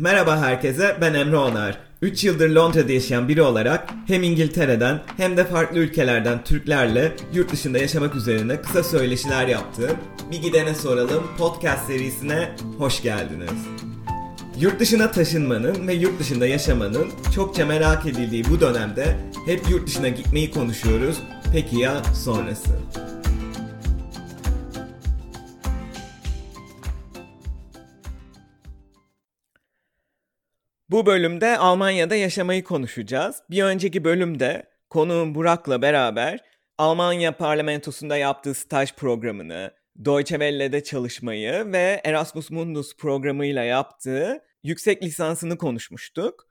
Merhaba herkese, ben Emre Onar. 3 yıldır Londra'da yaşayan biri olarak hem İngiltere'den hem de farklı ülkelerden Türklerle yurt dışında yaşamak üzerine kısa söyleşiler yaptığım Bir Gidene Soralım podcast serisine hoş geldiniz. Yurt dışına taşınmanın ve yurt dışında yaşamanın çokça merak edildiği bu dönemde hep yurt dışına gitmeyi konuşuyoruz. Peki ya sonrası? Bu bölümde Almanya'da yaşamayı konuşacağız. Bir önceki bölümde konuğum Burak'la beraber Almanya parlamentosunda yaptığı staj programını, Deutsche Welle'de çalışmayı ve Erasmus Mundus programıyla yaptığı yüksek lisansını konuşmuştuk.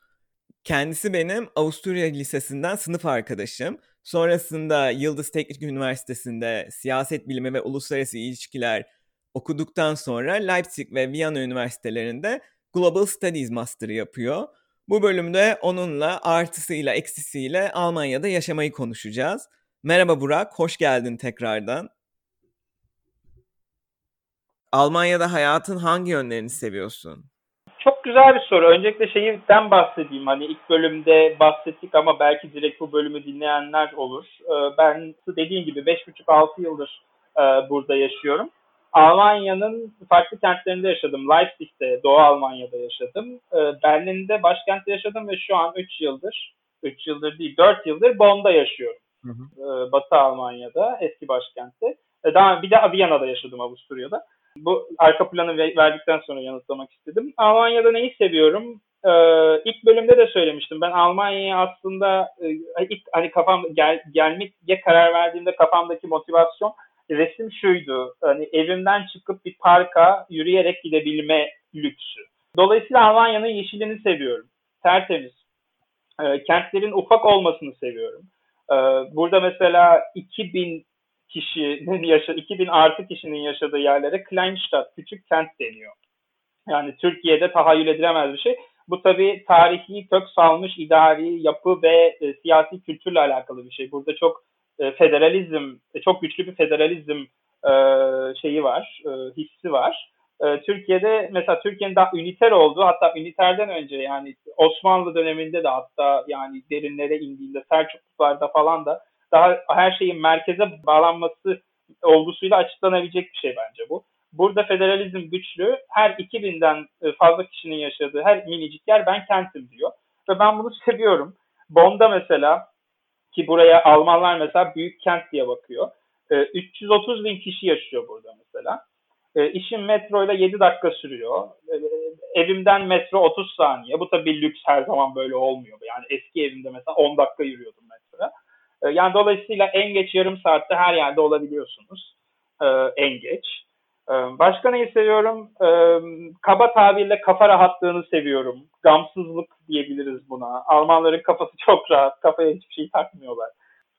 Kendisi benim Avusturya Lisesi'nden sınıf arkadaşım. Sonrasında Yıldız Teknik Üniversitesi'nde siyaset bilimi ve uluslararası ilişkiler okuduktan sonra Leipzig ve Viyana üniversitelerinde Global Studies Master'ı yapıyor. Bu bölümde onunla artısıyla eksisiyle Almanya'da yaşamayı konuşacağız. Merhaba Burak, hoş geldin tekrardan. Almanya'da hayatın hangi yönlerini seviyorsun? Çok güzel bir soru. Öncelikle şeyden bahsedeyim. Hani ilk bölümde bahsettik ama belki direkt bu bölümü dinleyenler olur. Ee, ben dediğim gibi 5,5-6 yıldır e, burada yaşıyorum. Almanya'nın farklı kentlerinde yaşadım. Leipzig'te, Doğu Almanya'da yaşadım. Ee, Berlin'de başkentte yaşadım ve şu an 3 yıldır, 3 yıldır değil 4 yıldır Bonn'da yaşıyorum. Hı hı. Ee, Batı Almanya'da, eski başkentte. Ee, daha bir de Viyana'da yaşadım Avusturya'da. Bu arka planı verdikten sonra yanıtlamak istedim. Almanya'da neyi seviyorum? Ee, ilk bölümde de söylemiştim. Ben Almanya'ya aslında e, ilk hani kafam gel, gelmeye karar verdiğimde kafamdaki motivasyon resim şuydu. Hani evimden çıkıp bir parka yürüyerek gidebilme lüksü. Dolayısıyla Almanya'nın yeşilini seviyorum. Tertemiz. E, kentlerin ufak olmasını seviyorum. E, burada mesela 2000 kişinin yaşa 2000 artı kişinin yaşadığı yerlere Kleinstadt, küçük kent deniyor. Yani Türkiye'de tahayyül edilemez bir şey. Bu tabii tarihi kök salmış idari yapı ve e, siyasi kültürle alakalı bir şey. Burada çok e, federalizm, e, çok güçlü bir federalizm e, şeyi var, hissi var. E, Türkiye'de mesela Türkiye'nin daha üniter olduğu hatta üniterden önce yani Osmanlı döneminde de hatta yani derinlere indiğinde Selçuklularda falan da daha her şeyin merkeze bağlanması olgusuyla açıklanabilecek bir şey bence bu. Burada federalizm güçlü. Her 2000'den fazla kişinin yaşadığı her minicik yer ben kentim diyor. Ve ben bunu seviyorum. Bonn'da mesela ki buraya Almanlar mesela büyük kent diye bakıyor. 330 bin kişi yaşıyor burada mesela. E, işim metroyla 7 dakika sürüyor. evimden metro 30 saniye. Bu tabii lüks her zaman böyle olmuyor. Yani eski evimde mesela 10 dakika yürüyordum mesela. E, yani dolayısıyla en geç yarım saatte her yerde olabiliyorsunuz. E, en geç. E, başka neyi seviyorum? E, kaba tabirle kafa rahatlığını seviyorum. Gamsızlık diyebiliriz buna. Almanların kafası çok rahat. Kafaya hiçbir şey takmıyorlar.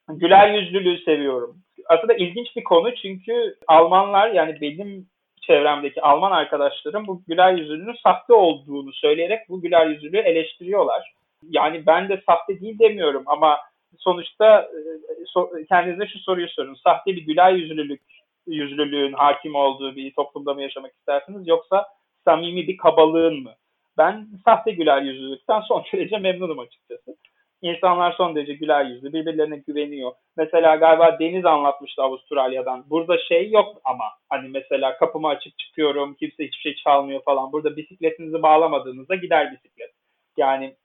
Güler yüzlülüğü seviyorum. Aslında ilginç bir konu çünkü Almanlar yani benim çevremdeki Alman arkadaşlarım bu güler yüzlülüğün sahte olduğunu söyleyerek bu güler yüzlülüğü eleştiriyorlar. Yani ben de sahte değil demiyorum ama sonuçta e, kendinize şu soruyu sorun. Sahte bir güler yüzlülük, yüzlülüğün hakim olduğu bir toplumda mı yaşamak istersiniz yoksa samimi bir kabalığın mı? Ben sahte güler yüzlülükten son derece memnunum açıkçası. İnsanlar son derece güler yüzlü, birbirlerine güveniyor. Mesela galiba Deniz anlatmıştı Avustralya'dan. Burada şey yok ama hani mesela kapımı açıp çıkıyorum, kimse hiçbir şey çalmıyor falan. Burada bisikletinizi bağlamadığınızda gider bisiklet. Yani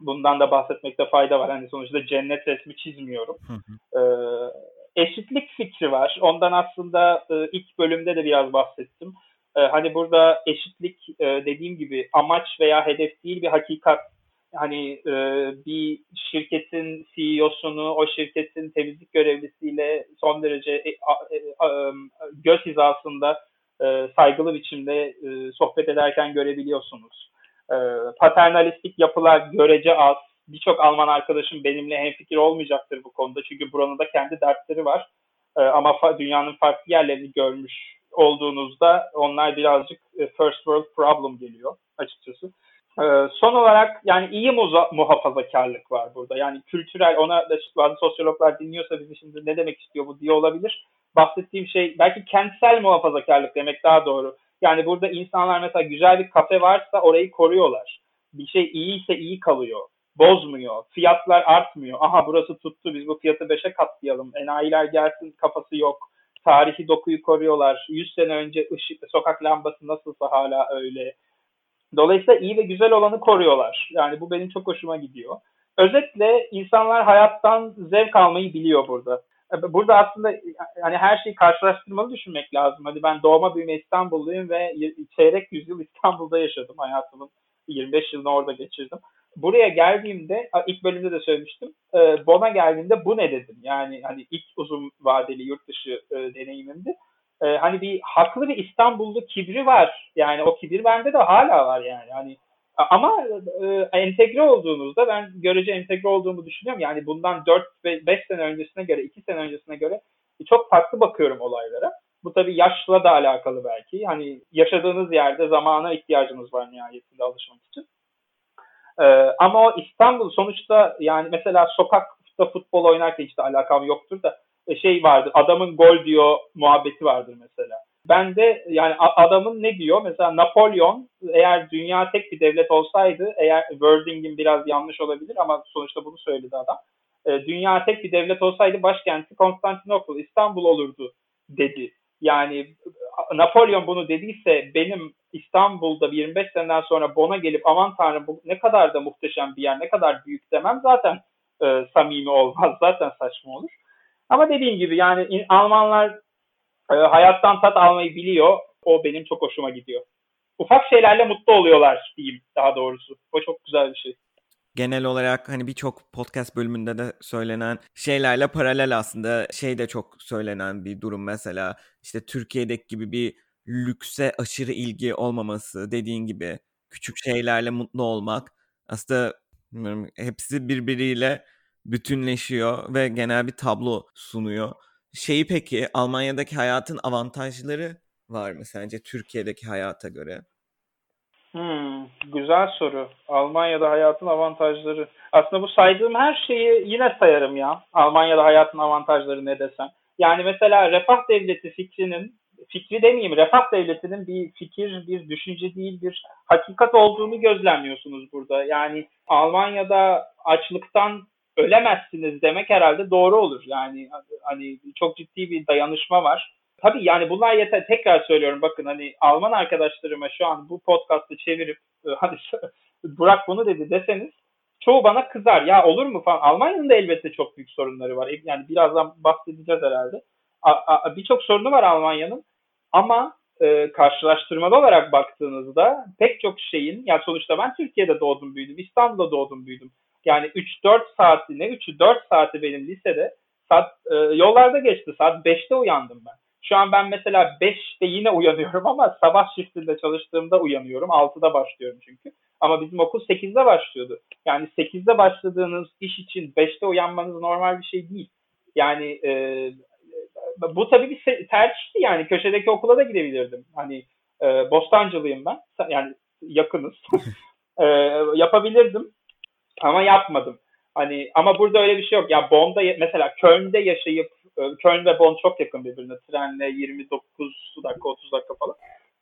bundan da bahsetmekte fayda var. Hani sonuçta cennet resmi çizmiyorum. Ee, eşitlik fikri var. Ondan aslında e, ilk bölümde de biraz bahsettim. E, hani burada eşitlik e, dediğim gibi amaç veya hedef değil bir hakikat. Hani e, bir şirketin CEO'sunu o şirketin temizlik görevlisiyle son derece e, e, e, göz hizasında e, saygılı biçimde e, sohbet ederken görebiliyorsunuz. E, paternalistik yapılar görece az. Birçok Alman arkadaşım benimle hemfikir olmayacaktır bu konuda. Çünkü buranın da kendi dertleri var. E, ama dünyanın farklı yerlerini görmüş olduğunuzda onlar birazcık e, first world problem geliyor açıkçası. Ee, son olarak yani iyi muza- muhafazakarlık var burada. Yani kültürel ona da bazı sosyologlar dinliyorsa bizi şimdi ne demek istiyor bu diye olabilir. Bahsettiğim şey belki kentsel muhafazakarlık demek daha doğru. Yani burada insanlar mesela güzel bir kafe varsa orayı koruyorlar. Bir şey iyiyse iyi kalıyor. Bozmuyor. Fiyatlar artmıyor. Aha burası tuttu biz bu fiyatı 5'e katlayalım. Enayiler gelsin kafası yok. Tarihi dokuyu koruyorlar. 100 sene önce ışık, sokak lambası nasılsa hala öyle. Dolayısıyla iyi ve güzel olanı koruyorlar. Yani bu benim çok hoşuma gidiyor. Özetle insanlar hayattan zevk almayı biliyor burada. Burada aslında hani her şeyi karşılaştırmalı düşünmek lazım. Hadi ben doğma büyüme İstanbulluyum ve çeyrek yüzyıl İstanbul'da yaşadım hayatımın 25 yılını orada geçirdim. Buraya geldiğimde ilk bölümde de söylemiştim. E, Bon'a geldiğimde bu ne dedim. Yani hani ilk uzun vadeli yurt dışı e, deneyimimdi. E, hani bir haklı bir İstanbullu kibri var. Yani o kibir bende de hala var yani. Hani ama e, entegre olduğunuzda ben görece entegre olduğumu düşünüyorum. Yani bundan 4 ve 5 sene öncesine göre, 2 sene öncesine göre çok farklı bakıyorum olaylara. Bu tabii yaşla da alakalı belki. Hani yaşadığınız yerde zamana ihtiyacınız var nihayetinde alışmak için. Ee, ama o İstanbul sonuçta yani mesela sokakta futbol oynarken işte alakam yoktur da e, şey vardır. Adamın gol diyor muhabbeti vardır mesela. Ben de yani adamın ne diyor? Mesela Napolyon eğer dünya tek bir devlet olsaydı eğer wording'in biraz yanlış olabilir ama sonuçta bunu söyledi adam. E, dünya tek bir devlet olsaydı başkenti Konstantinopol, İstanbul olurdu dedi. Yani Napolyon bunu dediyse benim İstanbul'da 25 seneden sonra Bon'a gelip aman tanrım bu ne kadar da muhteşem bir yer, ne kadar büyük demem zaten e, samimi olmaz, zaten saçma olur. Ama dediğim gibi yani Almanlar e, hayattan tat almayı biliyor. O benim çok hoşuma gidiyor. Ufak şeylerle mutlu oluyorlar diyeyim daha doğrusu. O çok güzel bir şey genel olarak hani birçok podcast bölümünde de söylenen şeylerle paralel aslında şey de çok söylenen bir durum mesela işte Türkiye'deki gibi bir lükse aşırı ilgi olmaması dediğin gibi küçük şeylerle mutlu olmak aslında bilmiyorum, hepsi birbiriyle bütünleşiyor ve genel bir tablo sunuyor. Şeyi peki Almanya'daki hayatın avantajları var mı sence Türkiye'deki hayata göre? Hmm, güzel soru. Almanya'da hayatın avantajları. Aslında bu saydığım her şeyi yine sayarım ya. Almanya'da hayatın avantajları ne desem. Yani mesela refah devleti fikrinin, fikri demeyeyim, refah devletinin bir fikir, bir düşünce değil, bir hakikat olduğunu gözlemliyorsunuz burada. Yani Almanya'da açlıktan ölemezsiniz demek herhalde doğru olur. Yani hani çok ciddi bir dayanışma var. Tabii yani bunlar yeter. Tekrar söylüyorum bakın hani Alman arkadaşlarıma şu an bu podcast'ı çevirip e, hadi Burak bunu dedi deseniz çoğu bana kızar. Ya olur mu falan. Almanya'nın da elbette çok büyük sorunları var. Yani birazdan bahsedeceğiz herhalde. Birçok sorunu var Almanya'nın. Ama e, karşılaştırmalı olarak baktığınızda pek çok şeyin yani sonuçta ben Türkiye'de doğdum büyüdüm. İstanbul'da doğdum büyüdüm. Yani 3-4 saati ne 3'ü 4 saati benim lisede saat e, yollarda geçti. Saat 5'te uyandım ben. Şu an ben mesela 5'te yine uyanıyorum ama sabah shiftinde çalıştığımda uyanıyorum. 6'da başlıyorum çünkü. Ama bizim okul 8'de başlıyordu. Yani 8'de başladığınız iş için 5'te uyanmanız normal bir şey değil. Yani e, bu tabii bir tercihti yani. Köşedeki okula da gidebilirdim. Hani e, Bostancılıyım ben. Yani yakınız. e, yapabilirdim ama yapmadım. Hani ama burada öyle bir şey yok. Ya Bonn'da mesela Köln'de yaşayıp Köln ve Bonn çok yakın birbirine. Trenle 29 dakika 30 dakika falan.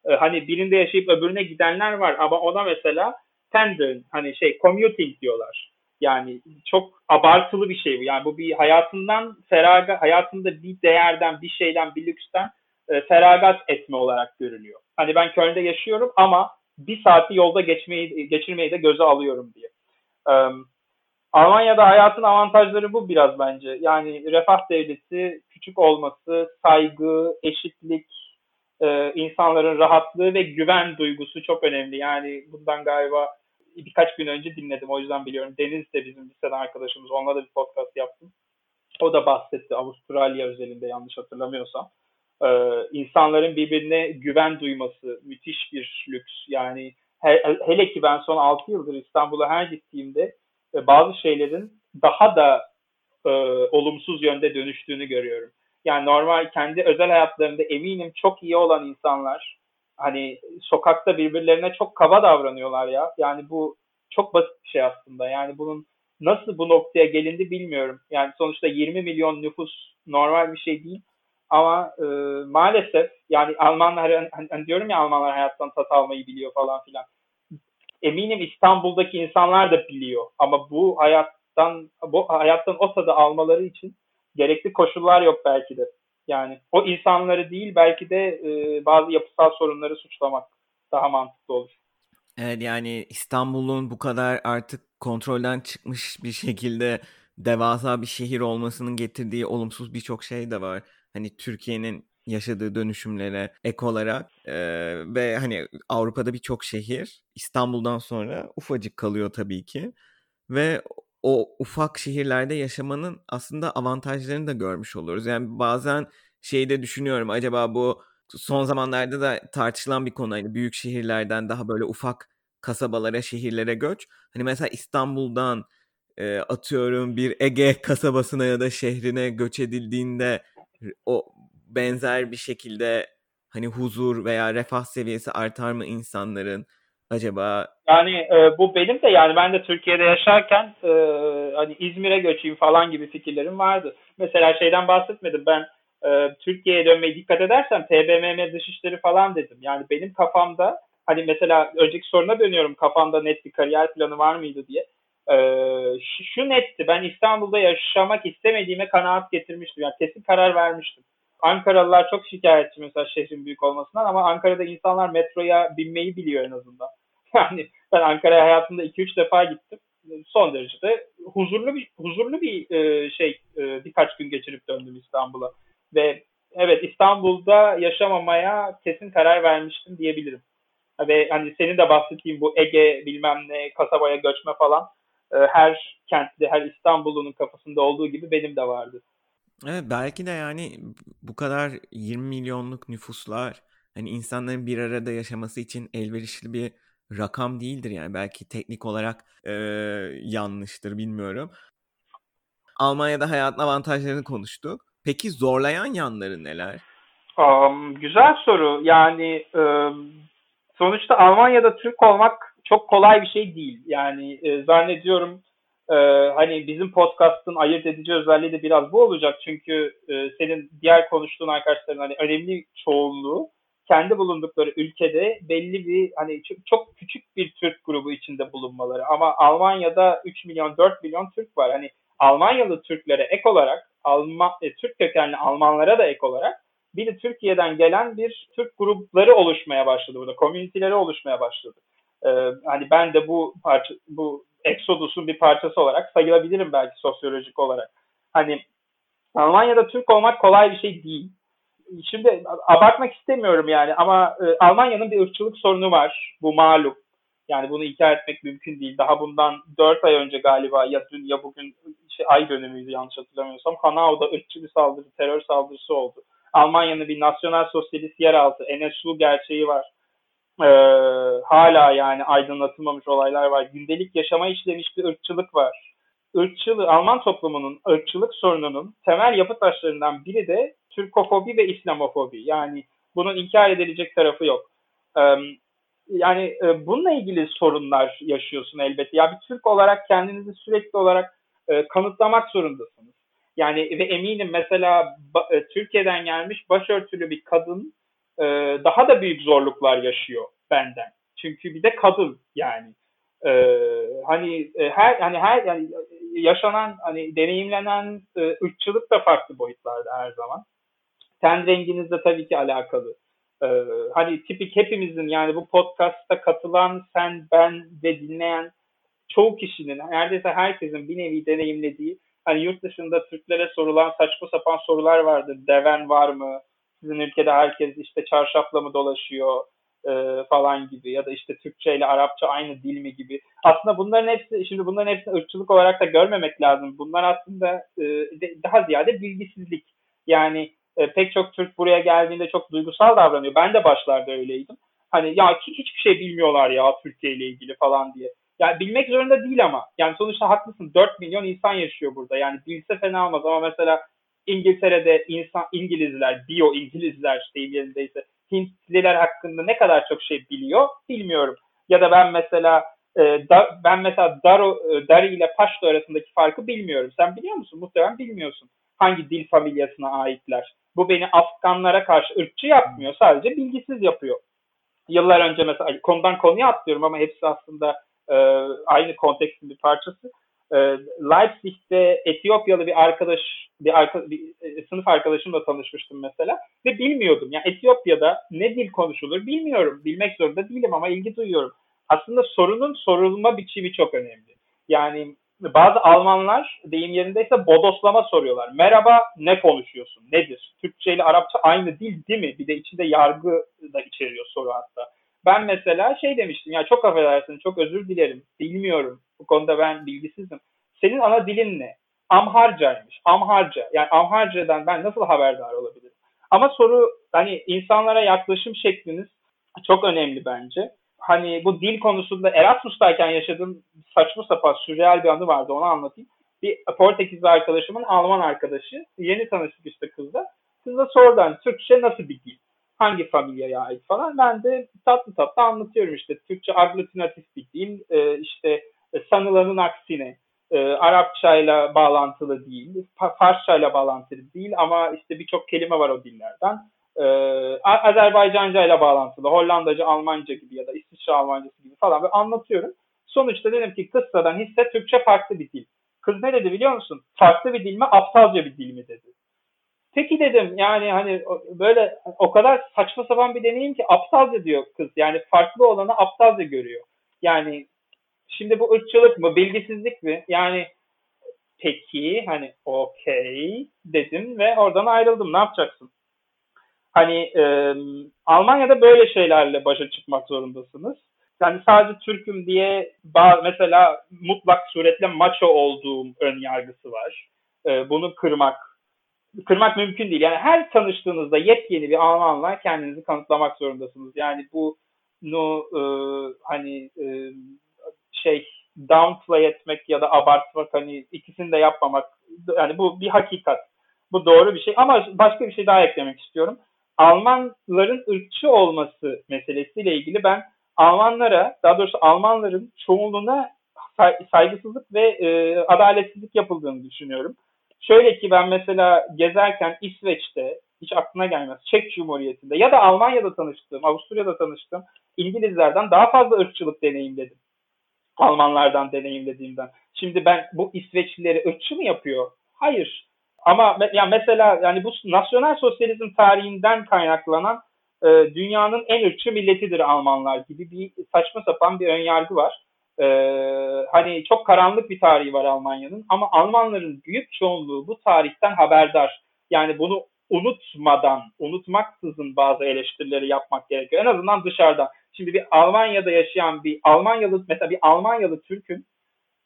E, hani birinde yaşayıp öbürüne gidenler var ama ona mesela pendeln hani şey commuting diyorlar. Yani çok abartılı bir şey bu. Yani bu bir hayatından feragat, hayatında bir değerden, bir şeyden, bir lüksten e, feragat etme olarak görülüyor. Hani ben Köln'de yaşıyorum ama bir saati yolda geçmeyi geçirmeyi de göze alıyorum diye. Um, Almanya'da hayatın avantajları bu biraz bence. Yani refah devleti, küçük olması, saygı, eşitlik, e, insanların rahatlığı ve güven duygusu çok önemli. Yani bundan galiba birkaç gün önce dinledim. O yüzden biliyorum. Deniz de bizim liseden arkadaşımız. Onunla da bir podcast yaptım. O da bahsetti Avustralya özelinde yanlış hatırlamıyorsam. Ee, insanların birbirine güven duyması müthiş bir lüks. Yani he, hele ki ben son 6 yıldır İstanbul'a her gittiğimde bazı şeylerin daha da e, olumsuz yönde dönüştüğünü görüyorum. Yani normal kendi özel hayatlarında eminim çok iyi olan insanlar hani sokakta birbirlerine çok kaba davranıyorlar ya. Yani bu çok basit bir şey aslında. Yani bunun nasıl bu noktaya gelindi bilmiyorum. Yani sonuçta 20 milyon nüfus normal bir şey değil. Ama e, maalesef yani Almanlar hani, hani diyorum ya Almanlar hayattan tat almayı biliyor falan filan. Eminim İstanbul'daki insanlar da biliyor ama bu hayattan bu hayattan o tadı almaları için gerekli koşullar yok belki de. Yani o insanları değil belki de e, bazı yapısal sorunları suçlamak daha mantıklı olur. Evet yani İstanbul'un bu kadar artık kontrolden çıkmış bir şekilde devasa bir şehir olmasının getirdiği olumsuz birçok şey de var. Hani Türkiye'nin yaşadığı dönüşümlere ek olarak e, ve hani Avrupa'da birçok şehir İstanbul'dan sonra ufacık kalıyor tabii ki ve o ufak şehirlerde yaşamanın aslında avantajlarını da görmüş oluruz. Yani bazen şeyde düşünüyorum acaba bu son zamanlarda da tartışılan bir konu hani büyük şehirlerden daha böyle ufak kasabalara, şehirlere göç. Hani mesela İstanbul'dan e, atıyorum bir Ege kasabasına ya da şehrine göç edildiğinde o benzer bir şekilde hani huzur veya refah seviyesi artar mı insanların acaba? Yani e, bu benim de yani ben de Türkiye'de yaşarken e, hani İzmir'e göçeyim falan gibi fikirlerim vardı. Mesela şeyden bahsetmedim ben e, Türkiye'ye dönmeyi dikkat edersem TBMM dışişleri falan dedim. Yani benim kafamda hani mesela önceki soruna dönüyorum kafamda net bir kariyer planı var mıydı diye. E, şu netti ben İstanbul'da yaşamak istemediğime kanaat getirmiştim. Yani kesin karar vermiştim. Ankaralılar çok şikayetçi mesela şehrin büyük olmasından ama Ankara'da insanlar metroya binmeyi biliyor en azından. Yani ben Ankara'ya hayatımda 2-3 defa gittim. Son derecede huzurlu bir huzurlu bir e, şey e, birkaç gün geçirip döndüm İstanbul'a. Ve evet İstanbul'da yaşamamaya kesin karar vermiştim diyebilirim. Ve hani senin de bahsettiğin bu Ege bilmem ne kasabaya göçme falan e, her kentli her İstanbul'un kafasında olduğu gibi benim de vardı. Evet belki de yani bu kadar 20 milyonluk nüfuslar hani insanların bir arada yaşaması için elverişli bir rakam değildir yani belki teknik olarak e, yanlıştır bilmiyorum. Almanya'da hayatın avantajlarını konuştuk. Peki zorlayan yanları neler? Um, güzel soru. Yani um, sonuçta Almanya'da Türk olmak çok kolay bir şey değil. Yani e, zannediyorum e, hani bizim podcast'ın ayırt edici özelliği de biraz bu olacak. Çünkü e, senin diğer konuştuğun arkadaşların hani önemli çoğunluğu kendi bulundukları ülkede belli bir hani çok, çok küçük bir Türk grubu içinde bulunmaları. Ama Almanya'da 3 milyon 4 milyon Türk var. Hani Almanyalı Türklere ek olarak Alman, e, Türk kökenli Almanlara da ek olarak bir de Türkiye'den gelen bir Türk grupları oluşmaya başladı burada. Komüniteleri oluşmaya başladı. Ee, hani ben de bu parça bu Exodus'un bir parçası olarak sayılabilirim belki sosyolojik olarak. Hani Almanya'da Türk olmak kolay bir şey değil. Şimdi abartmak istemiyorum yani ama e, Almanya'nın bir ırkçılık sorunu var. Bu malum. Yani bunu inkar etmek mümkün değil. Daha bundan 4 ay önce galiba ya dün ya bugün şey, ay dönemiydi yanlış hatırlamıyorsam. Hanao'da ırkçı bir saldırı, terör saldırısı oldu. Almanya'nın bir nasyonel sosyalist yeraltı, NSU gerçeği var. Ee, hala yani aydınlatılmamış olaylar var. Gündelik yaşama işlemiş bir ırkçılık var. Irkçılığı, Alman toplumunun ırkçılık sorununun temel yapı taşlarından biri de Türkofobi ve İslamofobi. Yani bunun inkar edilecek tarafı yok. Ee, yani e, bununla ilgili sorunlar yaşıyorsun elbette. Ya bir Türk olarak kendinizi sürekli olarak e, kanıtlamak zorundasınız. Yani ve eminim mesela e, Türkiye'den gelmiş başörtülü bir kadın e, daha da büyük zorluklar yaşıyor benden. Çünkü bir de kadın yani. E, hani e, her hani her yani yaşanan hani deneyimlenen e, ırkçılık da farklı boyutlarda her zaman. Ten renginizle tabii ki alakalı. Ee, hani tipik hepimizin yani bu podcast'a katılan sen, ben ve dinleyen çoğu kişinin neredeyse herkesin bir nevi deneyimlediği hani yurt dışında Türklere sorulan saçma sapan sorular vardır. Deven var mı? Sizin ülkede herkes işte çarşafla mı dolaşıyor? E, falan gibi ya da işte Türkçe ile Arapça aynı dil mi gibi. Aslında bunların hepsi şimdi bunların hepsini ırkçılık olarak da görmemek lazım. Bunlar aslında e, daha ziyade bilgisizlik. Yani e, pek çok Türk buraya geldiğinde çok duygusal davranıyor. Ben de başlarda öyleydim. Hani ya hiçbir şey bilmiyorlar ya Türkiye ile ilgili falan diye. Yani bilmek zorunda değil ama. Yani sonuçta haklısın. 4 milyon insan yaşıyor burada. Yani bilse fena olmaz ama mesela İngiltere'de insan İngilizler, bio İngilizler deyim yerindeyse Hintliler hakkında ne kadar çok şey biliyor bilmiyorum. Ya da ben mesela e, da, ben mesela Daro, e, Dari ile Paşto arasındaki farkı bilmiyorum. Sen biliyor musun? Muhtemelen bilmiyorsun. Hangi dil familyasına aitler? Bu beni Afganlara karşı ırkçı yapmıyor. Sadece bilgisiz yapıyor. Yıllar önce mesela konudan konuya atlıyorum ama hepsi aslında e, aynı kontekstin bir parçası. E, Leipzig'te Etiyopyalı bir arkadaş, bir, arka, bir e, sınıf arkadaşımla tanışmıştım mesela ve bilmiyordum. Yani Etiyopya'da ne dil konuşulur bilmiyorum. Bilmek zorunda değilim ama ilgi duyuyorum. Aslında sorunun sorulma biçimi çok önemli. Yani bazı Almanlar deyim yerindeyse bodoslama soruyorlar. Merhaba ne konuşuyorsun? Nedir? Türkçe ile Arapça aynı dil değil mi? Bir de içinde yargı da içeriyor soru hatta. Ben mesela şey demiştim ya çok affedersin çok özür dilerim bilmiyorum bu konuda ben bilgisizim. Senin ana dilin ne? Amharcaymış. Amharca. Yani Amharca'dan ben nasıl haberdar olabilirim? Ama soru hani insanlara yaklaşım şekliniz çok önemli bence hani bu dil konusunda Erasmus'tayken yaşadığım saçma sapan sürreal bir anı vardı onu anlatayım. Bir Portekizli arkadaşımın Alman arkadaşı. Yeni tanıştık işte kızla. Kız da sordu hani Türkçe nasıl bir dil? Hangi familyaya ait falan. Ben de tatlı tatlı anlatıyorum işte. Türkçe aglutinatif bir dil. E, işte e, sanılanın aksine e, Arapçayla bağlantılı değil, Farsçayla bağlantılı değil ama işte birçok kelime var o dillerden e, Azerbaycanca ile bağlantılı, Hollandaca, Almanca gibi ya da İsviçre Almancası gibi falan böyle anlatıyorum. Sonuçta dedim ki kıssadan hisse Türkçe farklı bir dil. Kız ne dedi biliyor musun? Farklı bir dil mi, aptalca bir dil mi dedi. Peki dedim yani hani böyle o kadar saçma sapan bir deneyim ki aptalca diyor kız. Yani farklı olanı aptalca görüyor. Yani şimdi bu ırkçılık mı, bilgisizlik mi? Yani peki hani okey dedim ve oradan ayrıldım. Ne yapacaksın? Hani e, Almanya'da böyle şeylerle başa çıkmak zorundasınız. Yani sadece Türk'üm diye mesela mutlak suretle maço olduğum ön yargısı var. E, bunu kırmak kırmak mümkün değil. Yani her tanıştığınızda yepyeni bir Almanla kendinizi kanıtlamak zorundasınız. Yani bu no, e, hani e, şey downplay etmek ya da abartmak hani ikisini de yapmamak yani bu bir hakikat. Bu doğru bir şey ama başka bir şey daha eklemek istiyorum. Almanların ırkçı olması meselesiyle ilgili ben Almanlara, daha doğrusu Almanların çoğunluğuna saygısızlık ve e, adaletsizlik yapıldığını düşünüyorum. Şöyle ki ben mesela gezerken İsveç'te, hiç aklına gelmez, Çek Cumhuriyeti'nde ya da Almanya'da tanıştığım, Avusturya'da tanıştığım İngilizlerden daha fazla ırkçılık deneyimledim. Almanlardan deneyimlediğimden. Şimdi ben bu İsveçlileri ırkçı mı yapıyor? Hayır. Ama yani mesela yani bu nasyonel sosyalizm tarihinden kaynaklanan e, dünyanın en ırkçı milletidir Almanlar gibi bir saçma sapan bir önyargı var. E, hani çok karanlık bir tarihi var Almanya'nın ama Almanların büyük çoğunluğu bu tarihten haberdar. Yani bunu unutmadan, unutmaksızın bazı eleştirileri yapmak gerekiyor. En azından dışarıdan. Şimdi bir Almanya'da yaşayan bir Almanyalı, mesela bir Almanyalı Türk'ün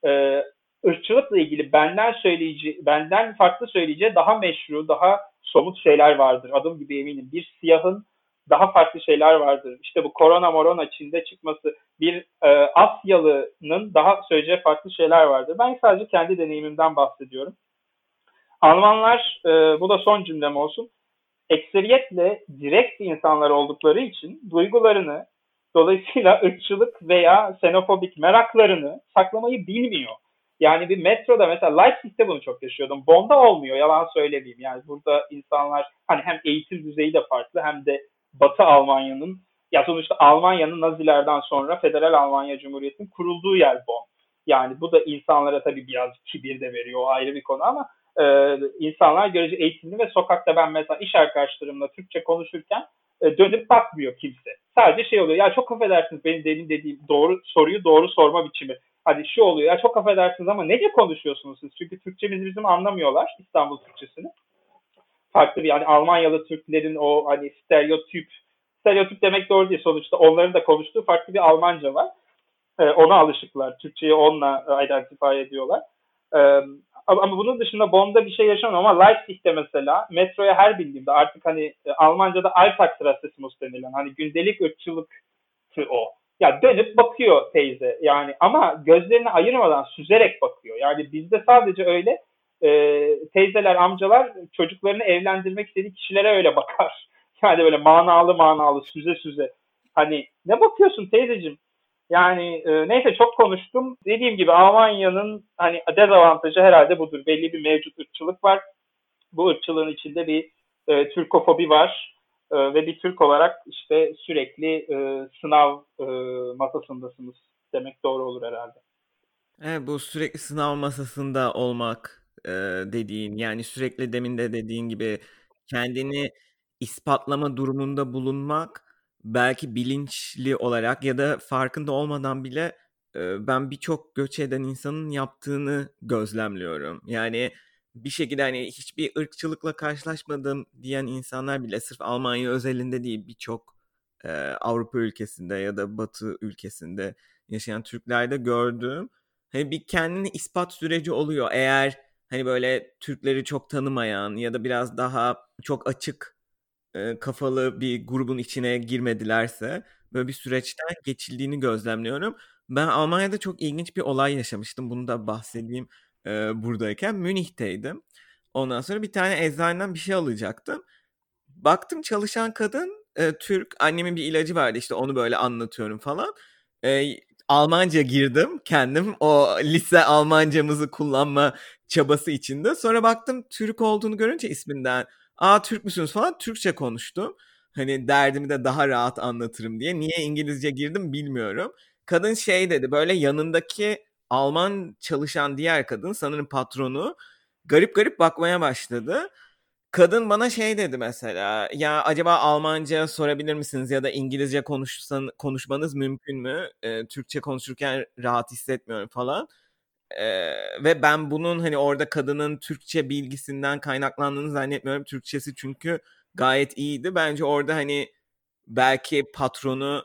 e, ırkçılıkla ilgili benden söyleyici, benden farklı söyleyeceği daha meşru, daha somut şeyler vardır. Adım gibi eminim. Bir siyahın daha farklı şeyler vardır. İşte bu korona morona Çin'de çıkması bir e, Asyalı'nın daha söyleyeceği farklı şeyler vardır. Ben sadece kendi deneyimimden bahsediyorum. Almanlar, e, bu da son cümlem olsun, ekseriyetle direkt insanlar oldukları için duygularını, dolayısıyla ırkçılık veya xenofobik meraklarını saklamayı bilmiyor. Yani bir metroda mesela Leipzig'te bunu çok yaşıyordum. Bond'a olmuyor yalan söylemeyeyim. Yani burada insanlar hani hem eğitim düzeyi de farklı hem de Batı Almanya'nın ya sonuçta Almanya'nın Nazilerden sonra Federal Almanya Cumhuriyeti'nin kurulduğu yer Bonn. Yani bu da insanlara tabii biraz kibir de veriyor o ayrı bir konu ama e, insanlar görece eğitimli ve sokakta ben mesela iş arkadaşlarımla Türkçe konuşurken e, dönüp bakmıyor kimse. Sadece şey oluyor ya çok affedersiniz benim demin dediğim doğru soruyu doğru sorma biçimi hani şu oluyor ya çok affedersiniz ama nece konuşuyorsunuz siz? Çünkü Türkçemizi bizim anlamıyorlar İstanbul Türkçesini. Farklı bir yani Almanyalı Türklerin o hani stereotip stereotip demek doğru değil sonuçta onların da konuştuğu farklı bir Almanca var. Ee, ona alışıklar. Türkçeyi onunla identify ediyorlar. Ee, ama bunun dışında Bonn'da bir şey yaşamıyorum ama Leipzig'te mesela metroya her bindiğimde artık hani e, Almanca'da Alltagsrassismus denilen hani gündelik ırkçılık o. Ya dönüp bakıyor teyze yani ama gözlerini ayırmadan süzerek bakıyor. Yani bizde sadece öyle e, teyzeler, amcalar çocuklarını evlendirmek istediği kişilere öyle bakar. Yani böyle manalı manalı süze süze. Hani ne bakıyorsun teyzeciğim? Yani e, neyse çok konuştum. Dediğim gibi Almanya'nın hani dezavantajı herhalde budur. Belli bir mevcut ırkçılık var. Bu ırkçılığın içinde bir e, Türkofobi var e, ve bir Türk olarak işte sürekli e, sınav e, masasındasınız demek doğru olur herhalde. Evet, bu sürekli sınav masasında olmak e, dediğin yani sürekli demin de dediğin gibi kendini ispatlama durumunda bulunmak belki bilinçli olarak ya da farkında olmadan bile e, ben birçok göç eden insanın yaptığını gözlemliyorum. Yani bir şekilde hani hiçbir ırkçılıkla karşılaşmadım diyen insanlar bile sırf Almanya özelinde değil birçok e, Avrupa ülkesinde ya da Batı ülkesinde yaşayan Türklerde gördüğüm hani bir kendini ispat süreci oluyor. Eğer hani böyle Türkleri çok tanımayan ya da biraz daha çok açık e, kafalı bir grubun içine girmedilerse böyle bir süreçten geçildiğini gözlemliyorum. Ben Almanya'da çok ilginç bir olay yaşamıştım. Bunu da bahsedeyim e, buradayken. Münih'teydim. Ondan sonra bir tane eczaneden bir şey alacaktım. Baktım çalışan kadın e, Türk. Annemin bir ilacı vardı işte onu böyle anlatıyorum falan. E, Almanca girdim kendim o lise Almancamızı kullanma çabası içinde. Sonra baktım Türk olduğunu görünce isminden aa Türk müsünüz falan Türkçe konuştum. Hani derdimi de daha rahat anlatırım diye. Niye İngilizce girdim bilmiyorum. Kadın şey dedi böyle yanındaki Alman çalışan diğer kadın sanırım patronu garip garip bakmaya başladı. Kadın bana şey dedi mesela ya acaba Almanca sorabilir misiniz ya da İngilizce konuşsan konuşmanız mümkün mü? E, Türkçe konuşurken rahat hissetmiyorum falan. E, ve ben bunun hani orada kadının Türkçe bilgisinden kaynaklandığını zannetmiyorum. Türkçesi çünkü gayet iyiydi. Bence orada hani belki patronu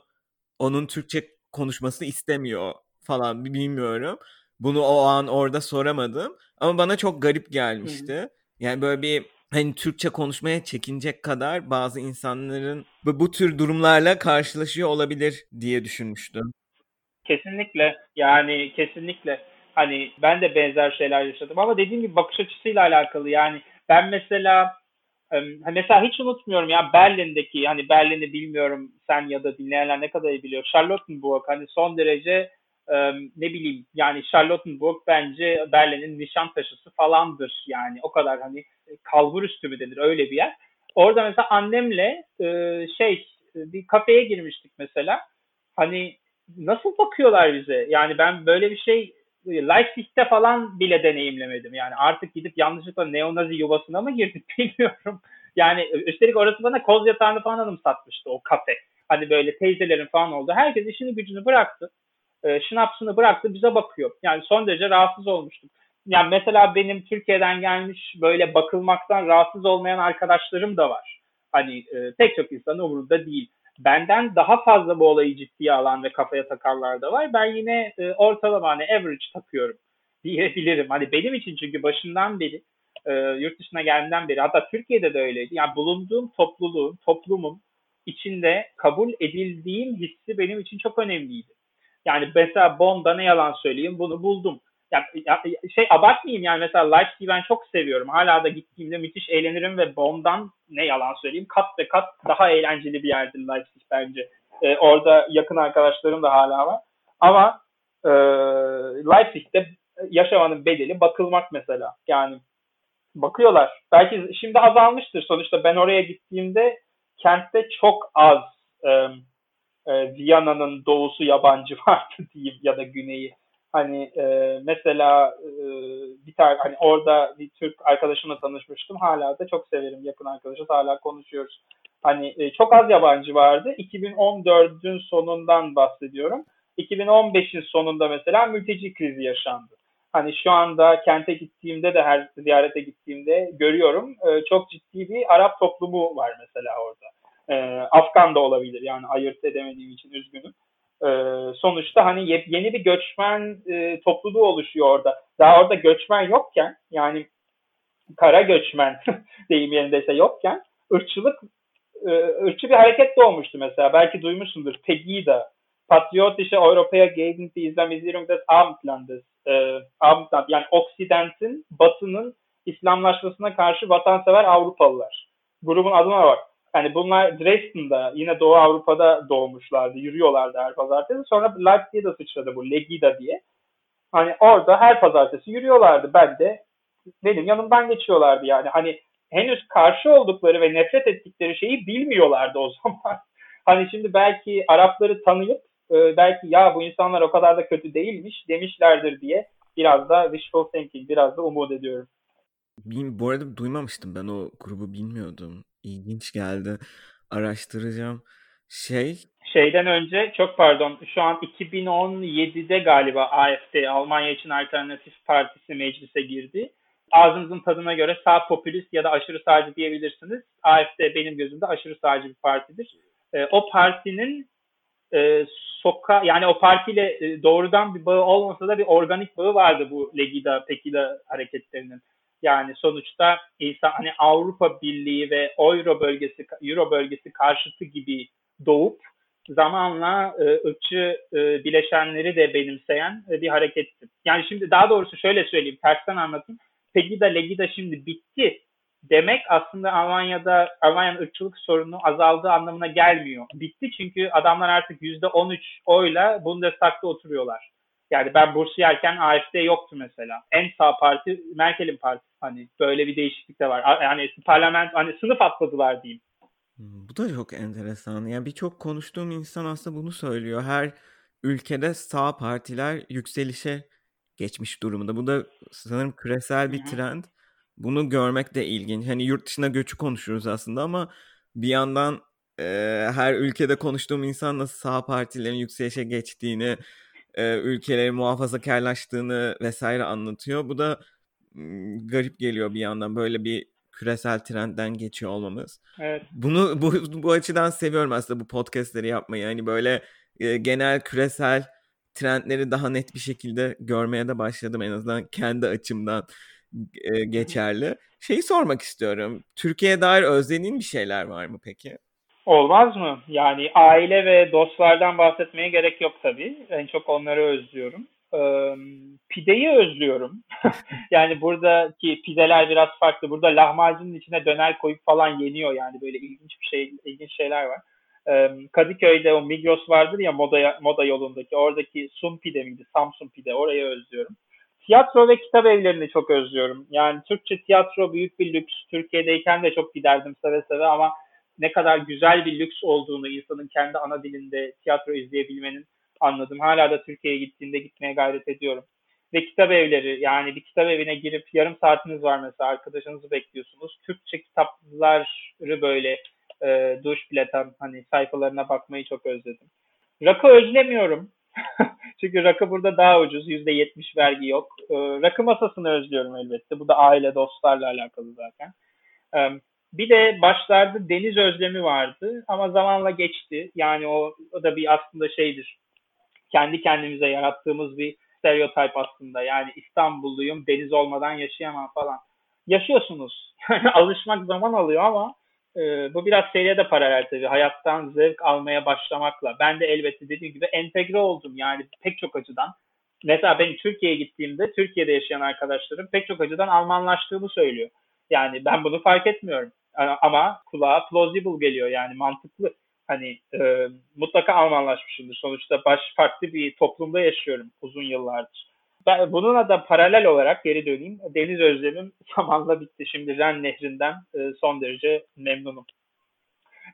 onun Türkçe konuşmasını istemiyor falan bilmiyorum. Bunu o an orada soramadım. Ama bana çok garip gelmişti. Yani böyle bir hani Türkçe konuşmaya çekinecek kadar bazı insanların bu, bu tür durumlarla karşılaşıyor olabilir diye düşünmüştüm. Kesinlikle yani kesinlikle hani ben de benzer şeyler yaşadım ama dediğim gibi bakış açısıyla alakalı yani ben mesela mesela hiç unutmuyorum ya Berlin'deki hani Berlin'i bilmiyorum sen ya da dinleyenler ne kadar iyi biliyor. Charlottenburg hani son derece ne bileyim yani Charlottenburg bence Berlin'in nişan taşısı falandır yani o kadar hani kalbur üstü mü denir öyle bir yer. Orada mesela annemle şey bir kafeye girmiştik mesela. Hani nasıl bakıyorlar bize? Yani ben böyle bir şey Leipzig'te falan bile deneyimlemedim. Yani artık gidip yanlışlıkla neonazi yuvasına mı girdik bilmiyorum. Yani üstelik orası bana koz yatağını falan satmıştı o kafe. Hani böyle teyzelerin falan oldu. Herkes işini gücünü bıraktı. E, şınapsını bıraktı bize bakıyor. Yani son derece rahatsız olmuştum. Yani mesela benim Türkiye'den gelmiş böyle bakılmaktan rahatsız olmayan arkadaşlarım da var. Hani e, pek çok insan umurunda değil benden daha fazla bu olayı ciddiye alan ve kafaya takarlar da var. Ben yine e, ortalama hani average takıyorum diyebilirim. Hani benim için çünkü başından beri e, yurt dışına geldiğimden beri hatta Türkiye'de de öyleydi. Yani bulunduğum topluluğun, toplumun içinde kabul edildiğim hissi benim için çok önemliydi. Yani mesela Bond'a ne yalan söyleyeyim bunu buldum. Ya, ya, şey abartmayayım yani mesela Leipzig'i ben çok seviyorum. Hala da gittiğimde müthiş eğlenirim ve Bond'dan ne yalan söyleyeyim kat ve kat daha eğlenceli bir yerdir Leipzig bence. Ee, orada yakın arkadaşlarım da hala var. Ama e, Leipzig'te yaşamanın bedeli bakılmak mesela. Yani bakıyorlar. Belki şimdi azalmıştır. Sonuçta ben oraya gittiğimde kentte çok az e, e, Viyana'nın doğusu yabancı vardı diyeyim ya da güneyi. Hani e, mesela e, bir tane hani orada bir Türk arkadaşımla tanışmıştım. Hala da çok severim yakın arkadaşız. Hala konuşuyoruz. Hani e, çok az yabancı vardı. 2014'ün sonundan bahsediyorum. 2015'in sonunda mesela mülteci krizi yaşandı. Hani şu anda kente gittiğimde de her ziyarete gittiğimde görüyorum. E, çok ciddi bir Arap toplumu var mesela orada. E, Afgan da olabilir yani ayırt edemediğim için üzgünüm. E, sonuçta hani yeni bir göçmen e, topluluğu oluşuyor orada. Daha orada göçmen yokken yani kara göçmen deyim yerindeyse yokken ırkçılık e, ırkçı bir hareket doğmuştu mesela. Belki duymuşsundur. Pegida. Patriotische Europäer gegen die Islamisierung des Abendlandes. E, Abendland, yani Oksident'in, Batı'nın İslamlaşmasına karşı vatansever Avrupalılar. Grubun adına bak. Yani bunlar Dresden'da yine Doğu Avrupa'da doğmuşlardı. Yürüyorlardı her pazartesi. Sonra Leipzig'e de sıçradı bu Legida diye. Hani orada her pazartesi yürüyorlardı. Ben de benim yanımdan geçiyorlardı yani. Hani henüz karşı oldukları ve nefret ettikleri şeyi bilmiyorlardı o zaman. hani şimdi belki Arapları tanıyıp e, belki ya bu insanlar o kadar da kötü değilmiş demişlerdir diye biraz da wishful thinking, biraz da umut ediyorum. Bu arada duymamıştım ben o grubu bilmiyordum. İlginç geldi. Araştıracağım. Şey şeyden önce çok pardon şu an 2017'de galiba AFD Almanya için Alternatif Partisi meclise girdi. Ağzınızın tadına göre sağ popülist ya da aşırı sağcı diyebilirsiniz. AFD benim gözümde aşırı sağcı bir partidir. E, o partinin e, soka yani o partiyle e, doğrudan bir bağı olmasa da bir organik bağı vardı bu Legida, Pekida hareketlerinin. Yani sonuçta insan hani Avrupa Birliği ve Euro bölgesi Euro bölgesi karşıtı gibi doğup zamanla e, ırkçı e, bileşenleri de benimseyen e, bir hareketti. Yani şimdi daha doğrusu şöyle söyleyeyim, tersten anlatayım. Pegida Legida şimdi bitti demek aslında Almanya'da Almanya'nın ırkçılık sorunu azaldığı anlamına gelmiyor. Bitti çünkü adamlar artık %13 oyla Bundestag'da oturuyorlar. Yani ben bursiyerken AFD yoktu mesela. En sağ parti Merkel'in partisi. Hani böyle bir değişiklik de var. Yani parlament hani sınıf atladılar diyeyim. Hmm, bu da çok enteresan. Yani birçok konuştuğum insan aslında bunu söylüyor. Her ülkede sağ partiler yükselişe geçmiş durumda. Bu da sanırım küresel bir trend. Bunu görmek de ilginç. Hani yurt dışına göçü konuşuyoruz aslında ama bir yandan e, her ülkede konuştuğum insan nasıl sağ partilerin yükselişe geçtiğini, e, ülkeleri muhafazakarlaştığını vesaire anlatıyor. Bu da garip geliyor bir yandan böyle bir küresel trendden geçiyor olmamız. Evet. Bunu bu, bu açıdan seviyorum aslında bu podcastleri yapmayı. Hani böyle e, genel küresel trendleri daha net bir şekilde görmeye de başladım en azından kendi açımdan e, geçerli. Şeyi sormak istiyorum. Türkiye'ye dair özlediğin bir şeyler var mı peki? Olmaz mı? Yani aile ve dostlardan bahsetmeye gerek yok tabii. En çok onları özlüyorum. Pideyi özlüyorum. yani buradaki pideler biraz farklı. Burada lahmacunun içine döner koyup falan yeniyor yani böyle ilginç bir şey, ilginç şeyler var. Kadıköy'de o Migros vardır ya moda moda yolundaki oradaki Sun pide miydi? Samsun pide. Orayı özlüyorum. Tiyatro ve kitap evlerini çok özlüyorum. Yani Türkçe tiyatro büyük bir lüks. Türkiye'deyken de çok giderdim seve seve ama ne kadar güzel bir lüks olduğunu insanın kendi ana dilinde tiyatro izleyebilmenin anladım. Hala da Türkiye'ye gittiğinde gitmeye gayret ediyorum. Ve kitap evleri yani bir kitap evine girip yarım saatiniz var mesela arkadaşınızı bekliyorsunuz. Türkçe kitapları böyle e, duş bileten hani sayfalarına bakmayı çok özledim. Rakı özlemiyorum. Çünkü rakı burada daha ucuz. %70 vergi yok. E, rakı masasını özlüyorum elbette. Bu da aile dostlarla alakalı zaten. E, bir de başlarda deniz özlemi vardı ama zamanla geçti. Yani o, o da bir aslında şeydir kendi kendimize yarattığımız bir stereotip aslında. Yani İstanbulluyum, deniz olmadan yaşayamam falan. Yaşıyorsunuz. Alışmak zaman alıyor ama e, bu biraz seriye de paralel tabii. Hayattan zevk almaya başlamakla. Ben de elbette dediğim gibi entegre oldum yani pek çok açıdan. Mesela ben Türkiye'ye gittiğimde Türkiye'de yaşayan arkadaşlarım pek çok açıdan Almanlaştığımı söylüyor. Yani ben bunu fark etmiyorum. Ama kulağa plausible geliyor yani mantıklı hani e, mutlaka Almanlaşmışımdır. Sonuçta baş farklı bir toplumda yaşıyorum uzun yıllardır. Ben bununla da paralel olarak geri döneyim. Deniz özlemim zamanla bitti. Şimdi Ren Nehri'nden e, son derece memnunum.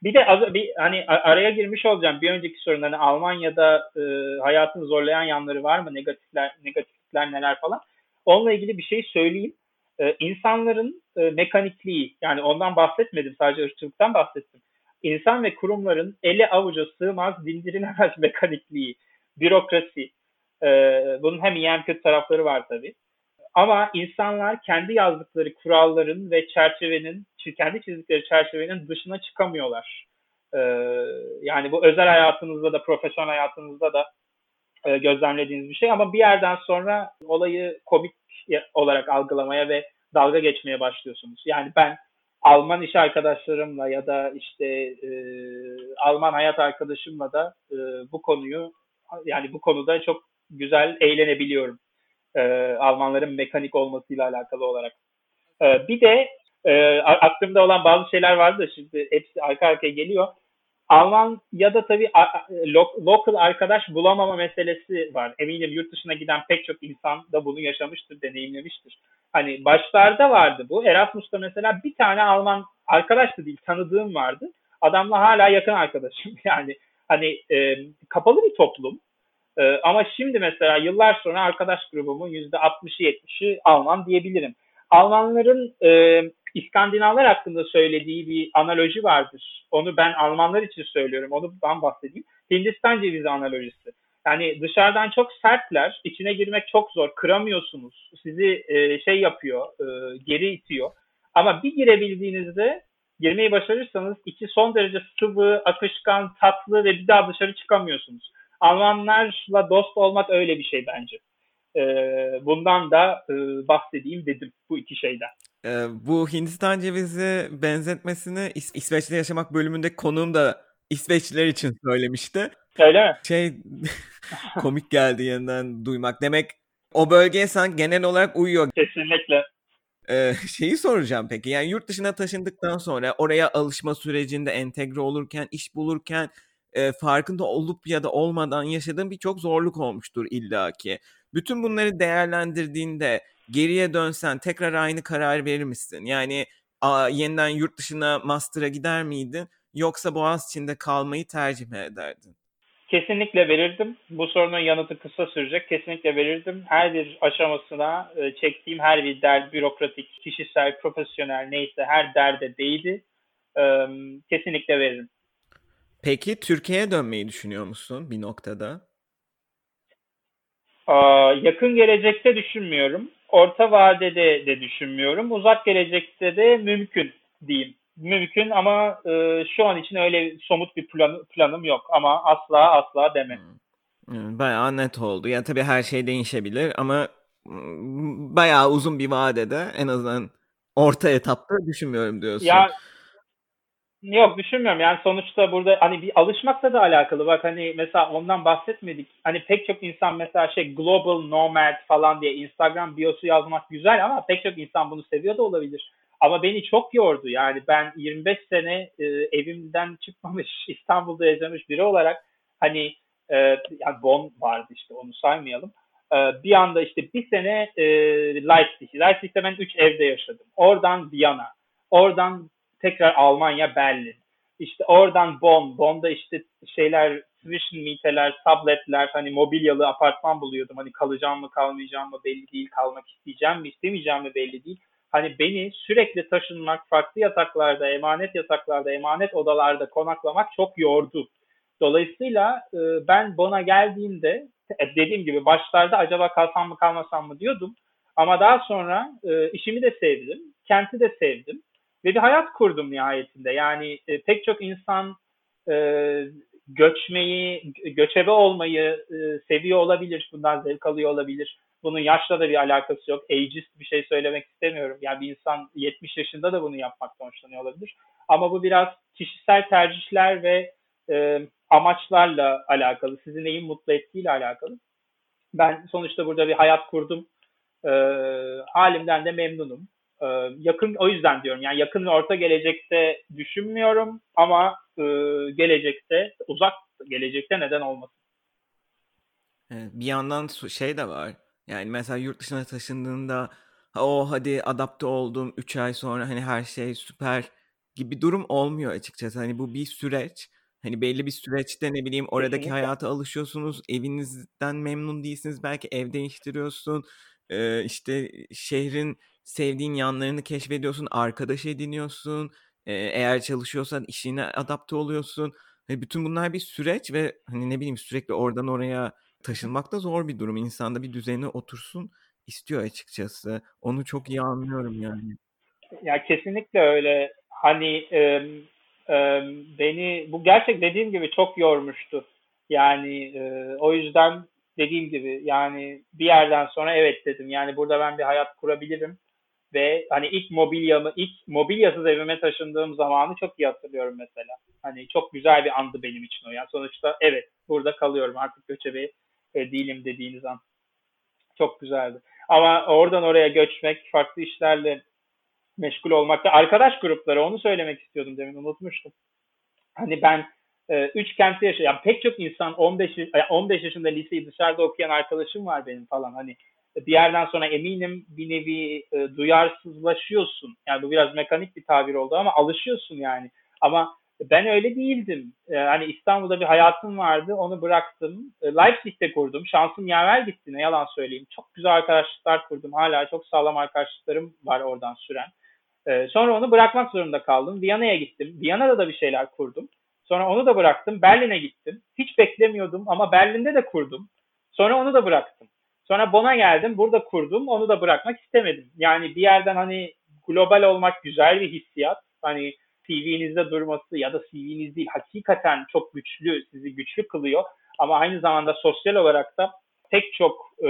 Bir de az, bir hani araya girmiş olacağım. Bir önceki sorun hani Almanya'da e, hayatını zorlayan yanları var mı? Negatifler, negatifler neler falan. Onunla ilgili bir şey söyleyeyim. E, insanların e, mekanikliği yani ondan bahsetmedim sadece ırkçılıktan bahsettim insan ve kurumların ele avuca sığmaz dindirilemez mekanikliği, bürokrasi, e, bunun hem iyi hem kötü tarafları var tabii. Ama insanlar kendi yazdıkları kuralların ve çerçevenin, kendi çizdikleri çerçevenin dışına çıkamıyorlar. E, yani bu özel hayatınızda da, profesyonel hayatınızda da e, gözlemlediğiniz bir şey. Ama bir yerden sonra olayı komik olarak algılamaya ve dalga geçmeye başlıyorsunuz. Yani ben Alman iş arkadaşlarımla ya da işte e, Alman hayat arkadaşımla da e, bu konuyu yani bu konuda çok güzel eğlenebiliyorum. E, Almanların mekanik olmasıyla alakalı olarak. E, bir de e, aklımda olan bazı şeyler vardı da şimdi hepsi arka arkaya geliyor. Alman ya da tabii local arkadaş bulamama meselesi var. Eminim yurt dışına giden pek çok insan da bunu yaşamıştır, deneyimlemiştir. Hani başlarda vardı bu. Erasmus'ta mesela bir tane Alman arkadaş da değil, tanıdığım vardı. Adamla hala yakın arkadaşım. Yani hani e, kapalı bir toplum. E, ama şimdi mesela yıllar sonra arkadaş grubumun %60'ı 70'i Alman diyebilirim. Almanların e, İskandinavlar hakkında söylediği bir analoji vardır. Onu ben Almanlar için söylüyorum. Onu ben bahsedeyim. Hindistan cevizi analojisi. Yani dışarıdan çok sertler. içine girmek çok zor. Kıramıyorsunuz. Sizi e, şey yapıyor, e, geri itiyor. Ama bir girebildiğinizde girmeyi başarırsanız içi son derece sıvı, akışkan, tatlı ve bir daha dışarı çıkamıyorsunuz. Almanlarla dost olmak öyle bir şey bence. E, bundan da e, bahsedeyim dedim bu iki şeyden. E, bu Hindistan cevizi benzetmesini İs- İsveç'te yaşamak bölümünde konuğum da İsveçliler için söylemişti. Öyle mi? Şey komik geldi yeniden duymak. Demek o bölgeye sen genel olarak uyuyor. Kesinlikle. Ee, şeyi soracağım peki. Yani yurt dışına taşındıktan sonra oraya alışma sürecinde entegre olurken, iş bulurken e, farkında olup ya da olmadan yaşadığın birçok zorluk olmuştur illaki. Bütün bunları değerlendirdiğinde geriye dönsen tekrar aynı karar verir misin? Yani a, yeniden yurt dışına master'a gider miydin? Yoksa Boğaziçi'nde kalmayı tercih mi ederdin? Kesinlikle verirdim. Bu sorunun yanıtı kısa sürecek. Kesinlikle verirdim. Her bir aşamasına e, çektiğim her bir dert, bürokratik, kişisel, profesyonel neyse her derde değdi. E, kesinlikle veririm. Peki Türkiye'ye dönmeyi düşünüyor musun bir noktada? Aa, yakın gelecekte düşünmüyorum. Orta vadede de düşünmüyorum. Uzak gelecekte de mümkün diyeyim. Mümkün ama e, şu an için öyle somut bir plan, planım yok. Ama asla asla deme. Hmm. Bayağı net oldu. Yani tabii her şey değişebilir ama bayağı uzun bir vadede en azından orta etapta düşünmüyorum diyorsun. Ya Yok düşünmüyorum yani sonuçta burada hani bir alışmakla da alakalı bak hani mesela ondan bahsetmedik hani pek çok insan mesela şey global nomad falan diye Instagram biosu yazmak güzel ama pek çok insan bunu seviyor da olabilir ama beni çok yordu yani ben 25 sene e, evimden çıkmamış İstanbul'da yaşamış biri olarak hani e, yani Bonn vardı işte onu saymayalım e, bir anda işte bir sene e, Leipzig Leipzig'te ben 3 evde yaşadım oradan Viyana oradan tekrar Almanya, Berlin. İşte oradan Bonn. Bonn'da işte şeyler, Zwischenmieteler, tabletler, hani mobilyalı apartman buluyordum. Hani kalacağım mı kalmayacağım mı belli değil, kalmak isteyeceğim mi istemeyeceğim mi belli değil. Hani beni sürekli taşınmak, farklı yataklarda, emanet yataklarda, emanet odalarda konaklamak çok yordu. Dolayısıyla e, ben Bonn'a geldiğimde e, dediğim gibi başlarda acaba kalsam mı kalmasam mı diyordum. Ama daha sonra e, işimi de sevdim, kenti de sevdim ve bir hayat kurdum nihayetinde. Yani e, pek çok insan e, göçmeyi, göçebe olmayı e, seviyor olabilir, bundan zevk alıyor olabilir. Bunun yaşla da bir alakası yok. Ageist bir şey söylemek istemiyorum. Yani bir insan 70 yaşında da bunu yapmaktan hoşlanıyor olabilir. Ama bu biraz kişisel tercihler ve e, amaçlarla alakalı, sizi neyin mutlu ettiğiyle alakalı. Ben sonuçta burada bir hayat kurdum. E, halimden de memnunum. Ee, yakın o yüzden diyorum yani yakın ve orta gelecekte düşünmüyorum ama e, gelecekte uzak gelecekte neden olmasın. bir yandan şey de var. Yani mesela yurt dışına taşındığında o hadi adapte oldum 3 ay sonra hani her şey süper gibi durum olmuyor açıkçası. Hani bu bir süreç. Hani belli bir süreçte ne bileyim oradaki Kesinlikle. hayata alışıyorsunuz. Evinizden memnun değilsiniz. Belki ev değiştiriyorsun. Ee, işte şehrin sevdiğin yanlarını keşfediyorsun, arkadaş ediniyorsun. Ee, eğer çalışıyorsan işine adapte oluyorsun. Hani bütün bunlar bir süreç ve hani ne bileyim sürekli oradan oraya taşınmak da zor bir durum. İnsanda bir düzeni otursun istiyor açıkçası. Onu çok iyi anlıyorum yani. Ya kesinlikle öyle. Hani e, e, beni bu gerçek dediğim gibi çok yormuştu. Yani e, o yüzden dediğim gibi yani bir yerden sonra evet dedim. Yani burada ben bir hayat kurabilirim ve hani ilk mobilyamı, ilk mobilyasız evime taşındığım zamanı çok iyi hatırlıyorum mesela. Hani çok güzel bir andı benim için o. Yani sonuçta evet burada kalıyorum artık göçebe e, değilim dediğiniz an. Çok güzeldi. Ama oradan oraya göçmek, farklı işlerle meşgul olmak ve arkadaş grupları onu söylemek istiyordum demin unutmuştum. Hani ben e, üç kentte yaşıyor. Yani pek çok insan 15 15 yaşında liseyi dışarıda okuyan arkadaşım var benim falan. Hani bir yerden sonra eminim bir nevi e, duyarsızlaşıyorsun. Yani bu biraz mekanik bir tabir oldu ama alışıyorsun yani. Ama ben öyle değildim. E, hani İstanbul'da bir hayatım vardı, onu bıraktım. E, Leipzig'te kurdum. Şansım yaver gitti, ne yalan söyleyeyim. Çok güzel arkadaşlıklar kurdum. Hala çok sağlam arkadaşlıklarım var oradan süren. E, sonra onu bırakmak zorunda kaldım. Viyana'ya gittim. Viyana'da da bir şeyler kurdum. Sonra onu da bıraktım. Berlin'e gittim. Hiç beklemiyordum ama Berlin'de de kurdum. Sonra onu da bıraktım. Sonra Bon'a geldim. Burada kurdum. Onu da bırakmak istemedim. Yani bir yerden hani global olmak güzel bir hissiyat. Hani CV'nizde durması ya da CV'niz değil hakikaten çok güçlü, sizi güçlü kılıyor. Ama aynı zamanda sosyal olarak da pek çok e,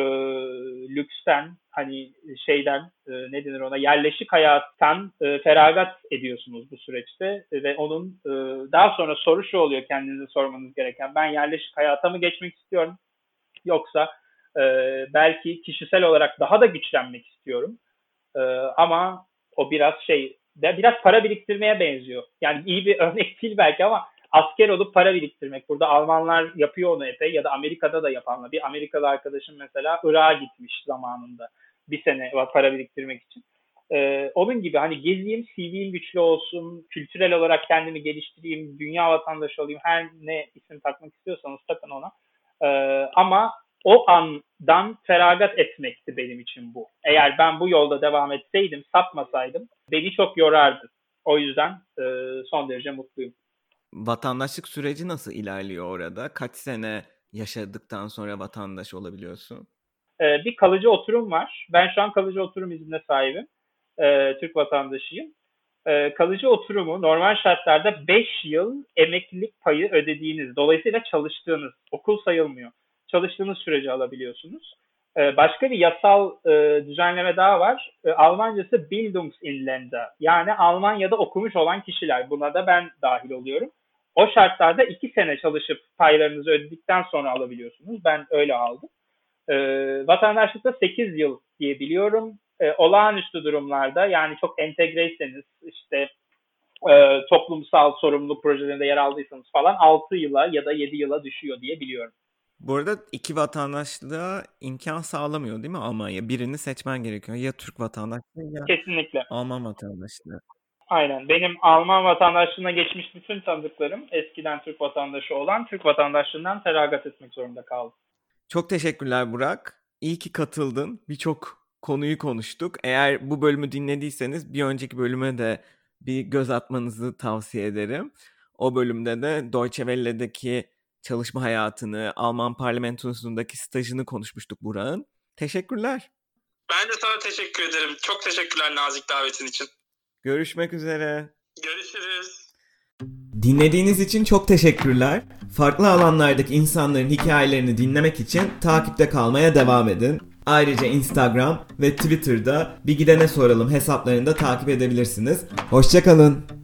lüksten hani şeyden e, ne denir ona yerleşik hayattan e, feragat ediyorsunuz bu süreçte ve onun e, daha sonra soru şu oluyor kendinize sormanız gereken ben yerleşik hayata mı geçmek istiyorum yoksa e, belki kişisel olarak daha da güçlenmek istiyorum e, ama o biraz şey biraz para biriktirmeye benziyor yani iyi bir örnek değil belki ama asker olup para biriktirmek. Burada Almanlar yapıyor onu epey ya da Amerika'da da yapanlar. Bir Amerikalı arkadaşım mesela Irak'a gitmiş zamanında bir sene para biriktirmek için. Ee, onun gibi hani gezeyim, CV'm güçlü olsun, kültürel olarak kendimi geliştireyim, dünya vatandaşı olayım, her ne isim takmak istiyorsanız takın ona. Ee, ama o andan feragat etmekti benim için bu. Eğer ben bu yolda devam etseydim, sapmasaydım beni çok yorardı. O yüzden e, son derece mutluyum vatandaşlık süreci nasıl ilerliyor orada? Kaç sene yaşadıktan sonra vatandaş olabiliyorsun? Ee, bir kalıcı oturum var. Ben şu an kalıcı oturum iznine sahibim. Ee, Türk vatandaşıyım. Ee, kalıcı oturumu normal şartlarda 5 yıl emeklilik payı ödediğiniz, dolayısıyla çalıştığınız, okul sayılmıyor. Çalıştığınız sürece alabiliyorsunuz. Ee, başka bir yasal e, düzenleme daha var. E, Almancası Bildungsinländer. Yani Almanya'da okumuş olan kişiler. Buna da ben dahil oluyorum. O şartlarda iki sene çalışıp paylarınızı ödedikten sonra alabiliyorsunuz. Ben öyle aldım. E, vatandaşlıkta 8 yıl diye biliyorum. E, olağanüstü durumlarda yani çok entegreyseniz işte e, toplumsal sorumluluk projelerinde yer aldıysanız falan 6 yıla ya da 7 yıla düşüyor diye biliyorum. Bu arada iki vatandaşlığa imkan sağlamıyor değil mi Almanya? Birini seçmen gerekiyor. Ya Türk vatandaşlığı ya Kesinlikle. Alman vatandaşlığı. Aynen. Benim Alman vatandaşlığına geçmiş bütün tanıdıklarım eskiden Türk vatandaşı olan Türk vatandaşlığından feragat etmek zorunda kaldı. Çok teşekkürler Burak. İyi ki katıldın. Birçok konuyu konuştuk. Eğer bu bölümü dinlediyseniz bir önceki bölüme de bir göz atmanızı tavsiye ederim. O bölümde de Deutsche Welle'deki çalışma hayatını, Alman parlamentosundaki stajını konuşmuştuk Burak'ın. Teşekkürler. Ben de sana teşekkür ederim. Çok teşekkürler nazik davetin için. Görüşmek üzere. Görüşürüz. Dinlediğiniz için çok teşekkürler. Farklı alanlardaki insanların hikayelerini dinlemek için takipte kalmaya devam edin. Ayrıca Instagram ve Twitter'da bir gidene soralım hesaplarını da takip edebilirsiniz. Hoşçakalın.